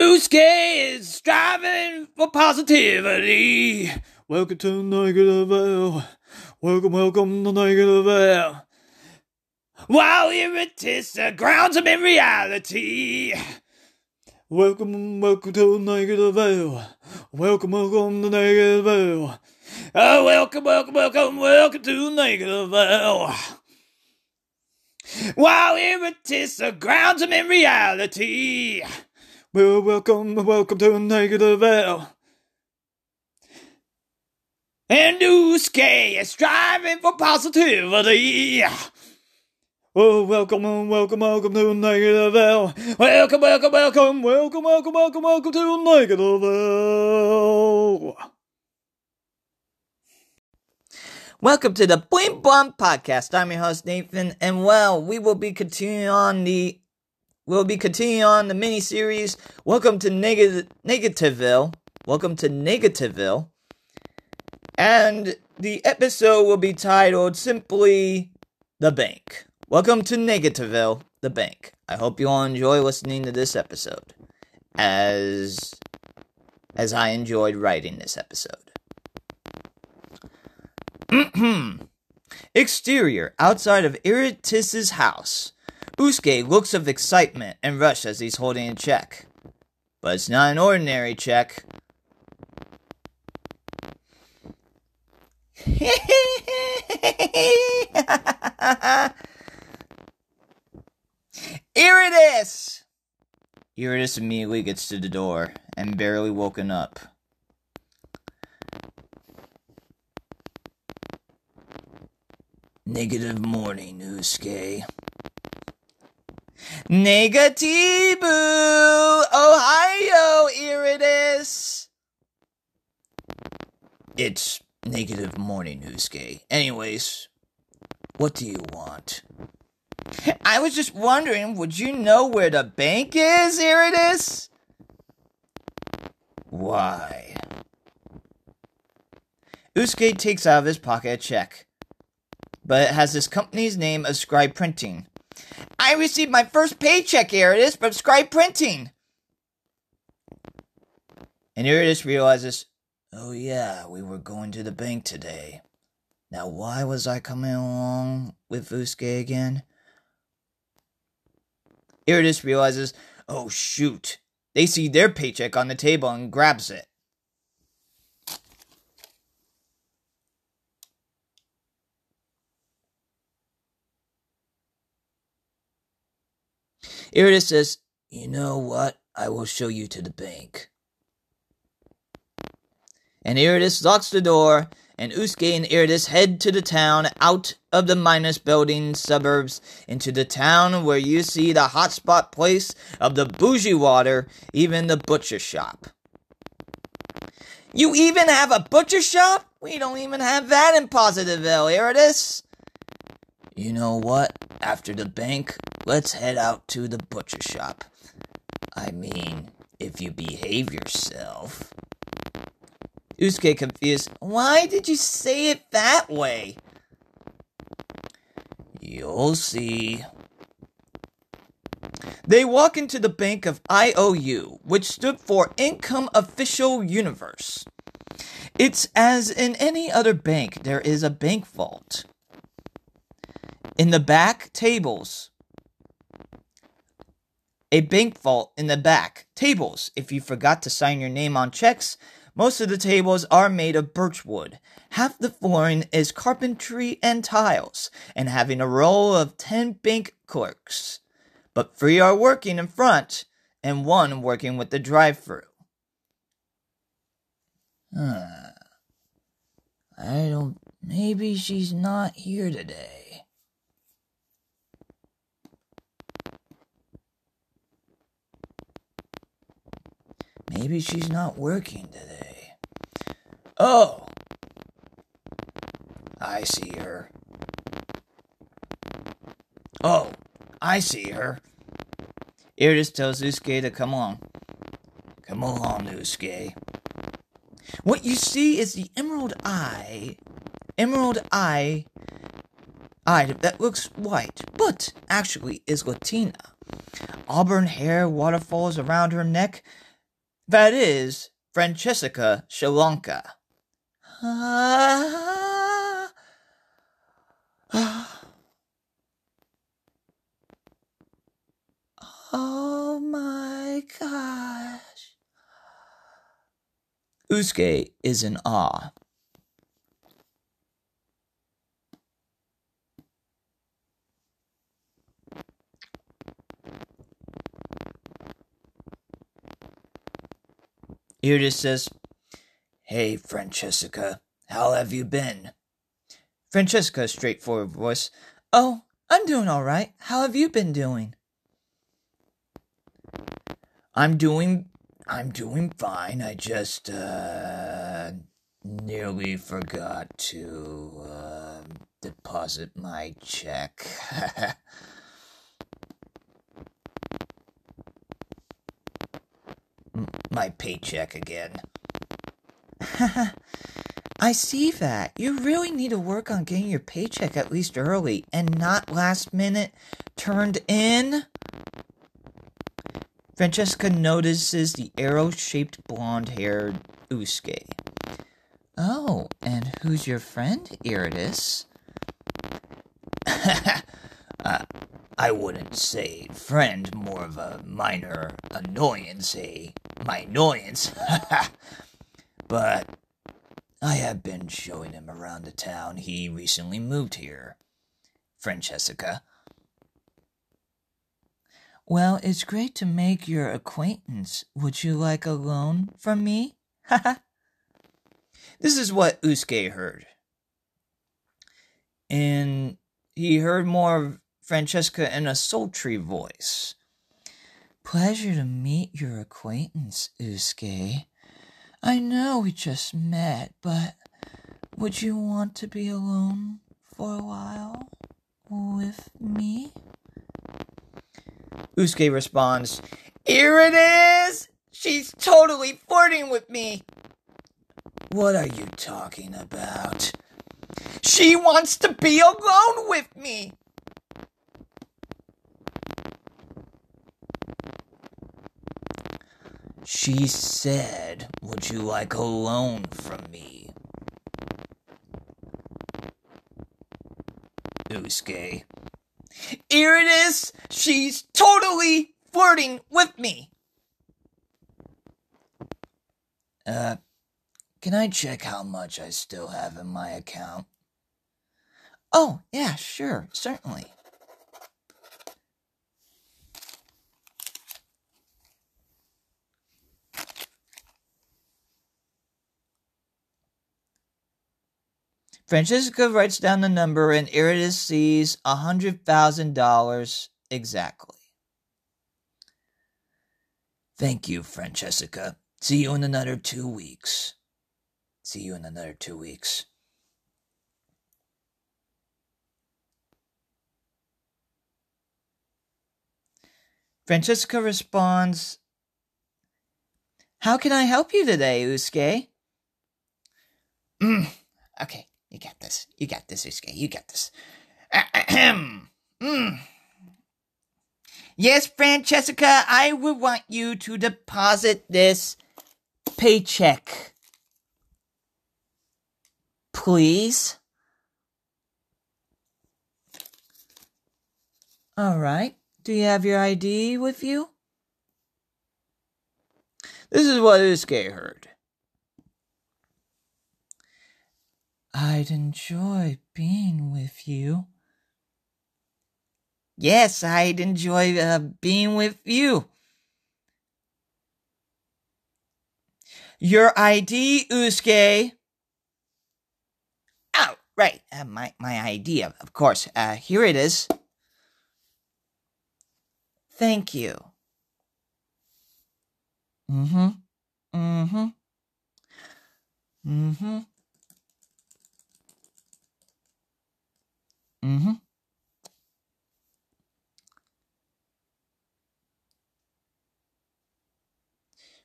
Usque is striving for positivity. Welcome to Negative Welcome, welcome to Negative While Irratous grounds him in reality. Welcome, welcome to Negative Welcome, welcome to Negative Oh, welcome, welcome, welcome, welcome to Negative While Irratous grounds him in reality. Well, welcome, welcome to Negativeville. And Usque is striving for positivity. Oh, welcome, welcome, welcome to Negativeville. Welcome, welcome, welcome, welcome, welcome, welcome, welcome to Negativeville. Welcome to the Bling Bomb Podcast. I'm your host Nathan, and well, we will be continuing on the We'll be continuing on the mini series. Welcome to Neg- Negativeville. Welcome to Negativeville. And the episode will be titled simply The Bank. Welcome to Negativeville, The Bank. I hope you all enjoy listening to this episode as as I enjoyed writing this episode. Exterior outside of Irratous's house. Usque looks of excitement and rush as he's holding a check. But it's not an ordinary check. Irratous! Irratous immediately gets to the door and barely woken up. Negative morning, Usque. Negatibu! Ohio, Irratous. It's negative morning, Usque. Anyways, what do you want? I was just wondering, would you know where the bank is, Irratous? Why? Usque takes out of his pocket a check, but it has his company's name of Scribe Printing. I received my first paycheck, Irratous, from Scribe Printing. And Irratous realizes, oh yeah, we were going to the bank today. Now, why was I coming along with Usque again? Irratous realizes, oh shoot, they see their paycheck on the table and grabs it. Irratous says, You know what? I will show you to the bank. And Irratous locks the door, and Usque and Irratous head to the town, out of the minus building suburbs, into the town where you see the hotspot place of the bougie water, even the butcher shop. You even have a butcher shop? We don't even have that in Positiveville, Irratous. You know what? After the bank, let's head out to the butcher shop. I mean, if you behave yourself. Usque confused. Why did you say it that way? You'll see. They walk into the bank of IOU, which stood for Income Official Universe. It's as in any other bank, there is a bank vault. In the back, tables. A bank vault in the back. Tables. If you forgot to sign your name on checks, most of the tables are made of birch wood. Half the flooring is carpentry and tiles, and having a row of ten bank clerks. But three are working in front, and one working with the drive-through. Huh. I don't. Maybe she's not here today. Maybe she's not working today. Oh! I see her. Oh, I see her. Irratous tells Usque to come along. Come along, Usque. What you see is the emerald eye. Emerald eye. Eye that looks white, but actually is Latina. auburn hair waterfalls around her neck. That is Francesca Shalanka. Oh my gosh. Usque is in awe. Irratous says, Hey, Francesca, how have you been? Francesca's straightforward voice, Oh, I'm doing all right. How have you been doing? I'm doing I'm doing fine. I just uh nearly forgot to uh, deposit my check. my paycheck again. I see that. You really need to work on getting your paycheck at least early and not last minute turned in. Francesca notices the arrow shaped blonde haired Usque. Oh, and who's your friend, Irratous? uh, I wouldn't say friend, more of a minor annoyance, a my annoyance. but I have been showing him around the town. He recently moved here. Francesca. Well, it's great to make your acquaintance. Would you like a loan from me? this is what Usque heard. And he heard more of Francesca in a sultry voice. Pleasure to meet your acquaintance, Usque. I know we just met, but would you want to be alone for a while with me? Usque responds, Here it is! She's totally flirting with me! What are you talking about? She wants to be alone with me! She said, Would you like a loan from me? Usque. Here it is! She's totally flirting with me! Uh, can I check how much I still have in my account? Oh, yeah, sure, certainly. Francesca writes down the number and Irratous sees a hundred thousand dollars exactly. Thank you, Francesca. See you in another two weeks. See you in another two weeks. Francesca responds, How can I help you today, Usque? Mm, okay, you got this. You got this, Usque. You got this. Ahem. Mm. Yes, Francesca, I would want you to deposit this paycheck. Please. All right. Do you have your ID with you? This is what Usque heard. I'd enjoy being with you. Yes, I'd enjoy uh, being with you. Your ID, Usque. Oh, right. Uh, my, my ID, of course. Uh, here it is. Thank you. Mm-hmm. Mm-hmm. Mm-hmm. Mm-hmm.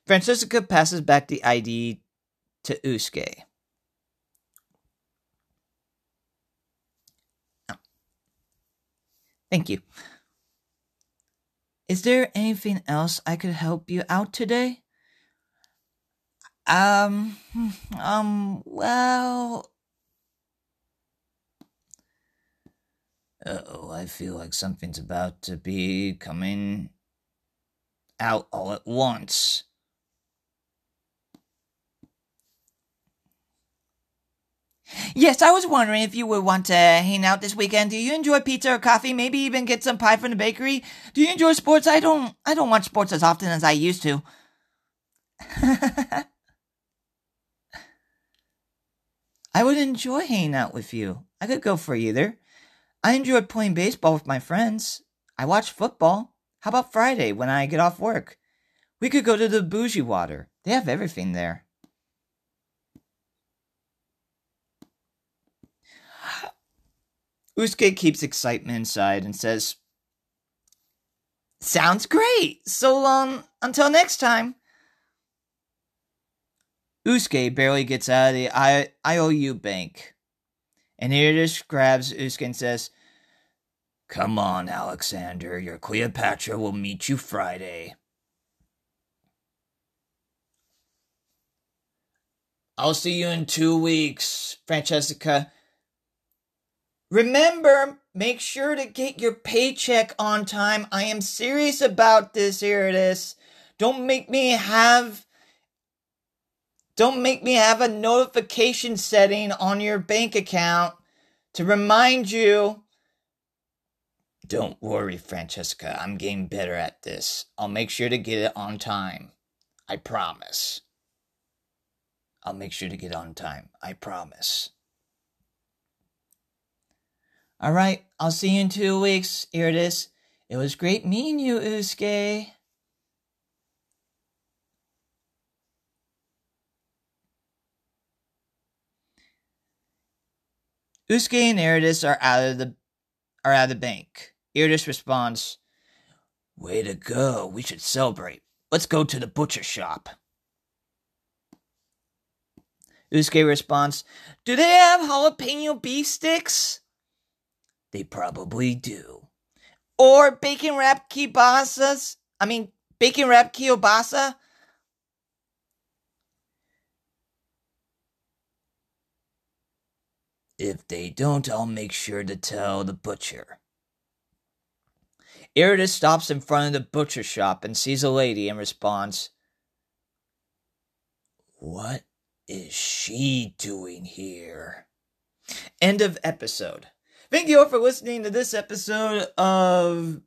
Francesca passes back the ID to Usque. Oh. Thank you. Is there anything else I could help you out today? Um, um, well. Oh, I feel like something's about to be coming out all at once. Yes, I was wondering if you would want to hang out this weekend. Do you enjoy pizza or coffee? Maybe even get some pie from the bakery? Do you enjoy sports? I don't I don't watch sports as often as I used to. I would enjoy hanging out with you. I could go for either. I enjoy playing baseball with my friends. I watch football. How about Friday when I get off work? We could go to the bougie water. They have everything there. Usque keeps excitement inside and says, Sounds great. So long until next time. Usque barely gets out of the I- IOU bank. And Irratous grabs Usque and says, Come on, Alexander. Your Cleopatra will meet you Friday. I'll see you in two weeks, Francesca. Remember, make sure to get your paycheck on time. I am serious about this, Here it is. Don't make me have don't make me have a notification setting on your bank account to remind you. Don't worry, Francesca. I'm getting better at this. I'll make sure to get it on time. I promise. I'll make sure to get on time. I promise. All right, I'll see you in two weeks. Here it is. It was great meeting you, Usque. Usque and Irratous are out of the are out of the bank. Irratous responds, Way to go. We should celebrate. Let's go to the butcher shop. Usque responds, Do they have jalapeno beef sticks? They probably do. Or bacon wrapped kielbasas? I mean, bacon wrapped kielbasa? If they don't, I'll make sure to tell the butcher. Irratous stops in front of the butcher shop and sees a lady and responds, What is she doing here? End of episode. Thank you all for listening to this episode of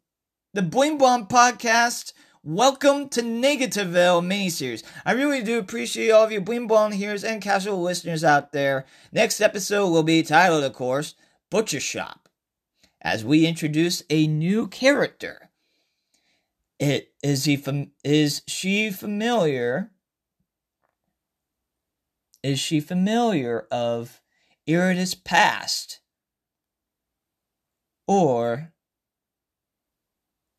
the Bling Bomb Podcast. Welcome to Negativeville miniseries. I really do appreciate all of you Bling Bomb hearers and casual listeners out there. Next episode will be titled, of course, Butcher Shop, as we introduce a new character. It is he fam- is she familiar? Is she familiar of Irratous' past? Or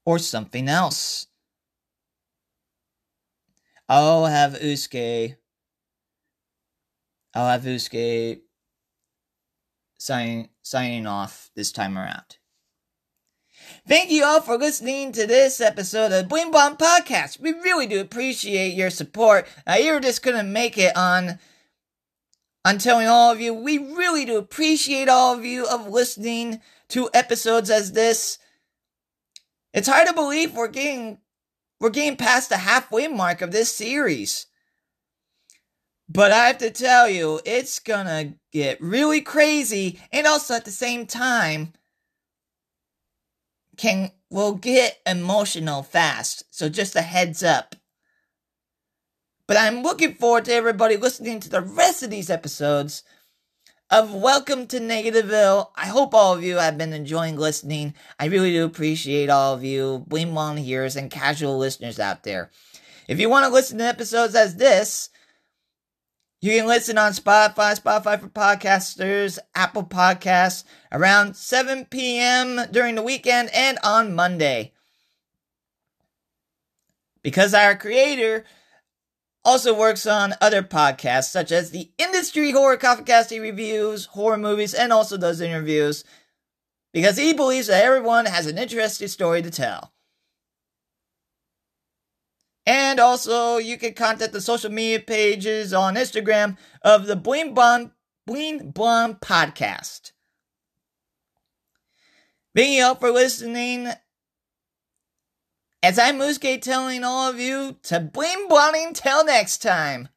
or something else? I'll have Usque. I'll have Usque sign, signing off this time around. Thank you all for listening to this episode of Bling Bomb Podcast. We really do appreciate your support. Uh, you're just couldn't make it on on telling all of you. We really do appreciate all of you of listening to episodes as this. It's hard to believe we're getting we're getting past the halfway mark of this series. But I have to tell you, it's gonna get really crazy and also at the same time can will get emotional fast. So just a heads up. But I'm looking forward to everybody listening to the rest of these episodes of Welcome to Negativeville. I hope all of you have been enjoying listening. I really do appreciate all of you, Bling Long hearers and casual listeners out there. If you want to listen to episodes as this, you can listen on Spotify, Spotify for podcasters, Apple Podcasts, around 7 p.m. during the weekend and on Monday. Because our creator also works on other podcasts such as the Industry Horror Coffee reviews horror movies and also does interviews because he believes that everyone has an interesting story to tell. And also, you can contact the social media pages on Instagram of the Bling Blonde, Bling Blonde Podcast. Thank you all for listening. As I'm Mooskate telling all of you to bling blonding till next time.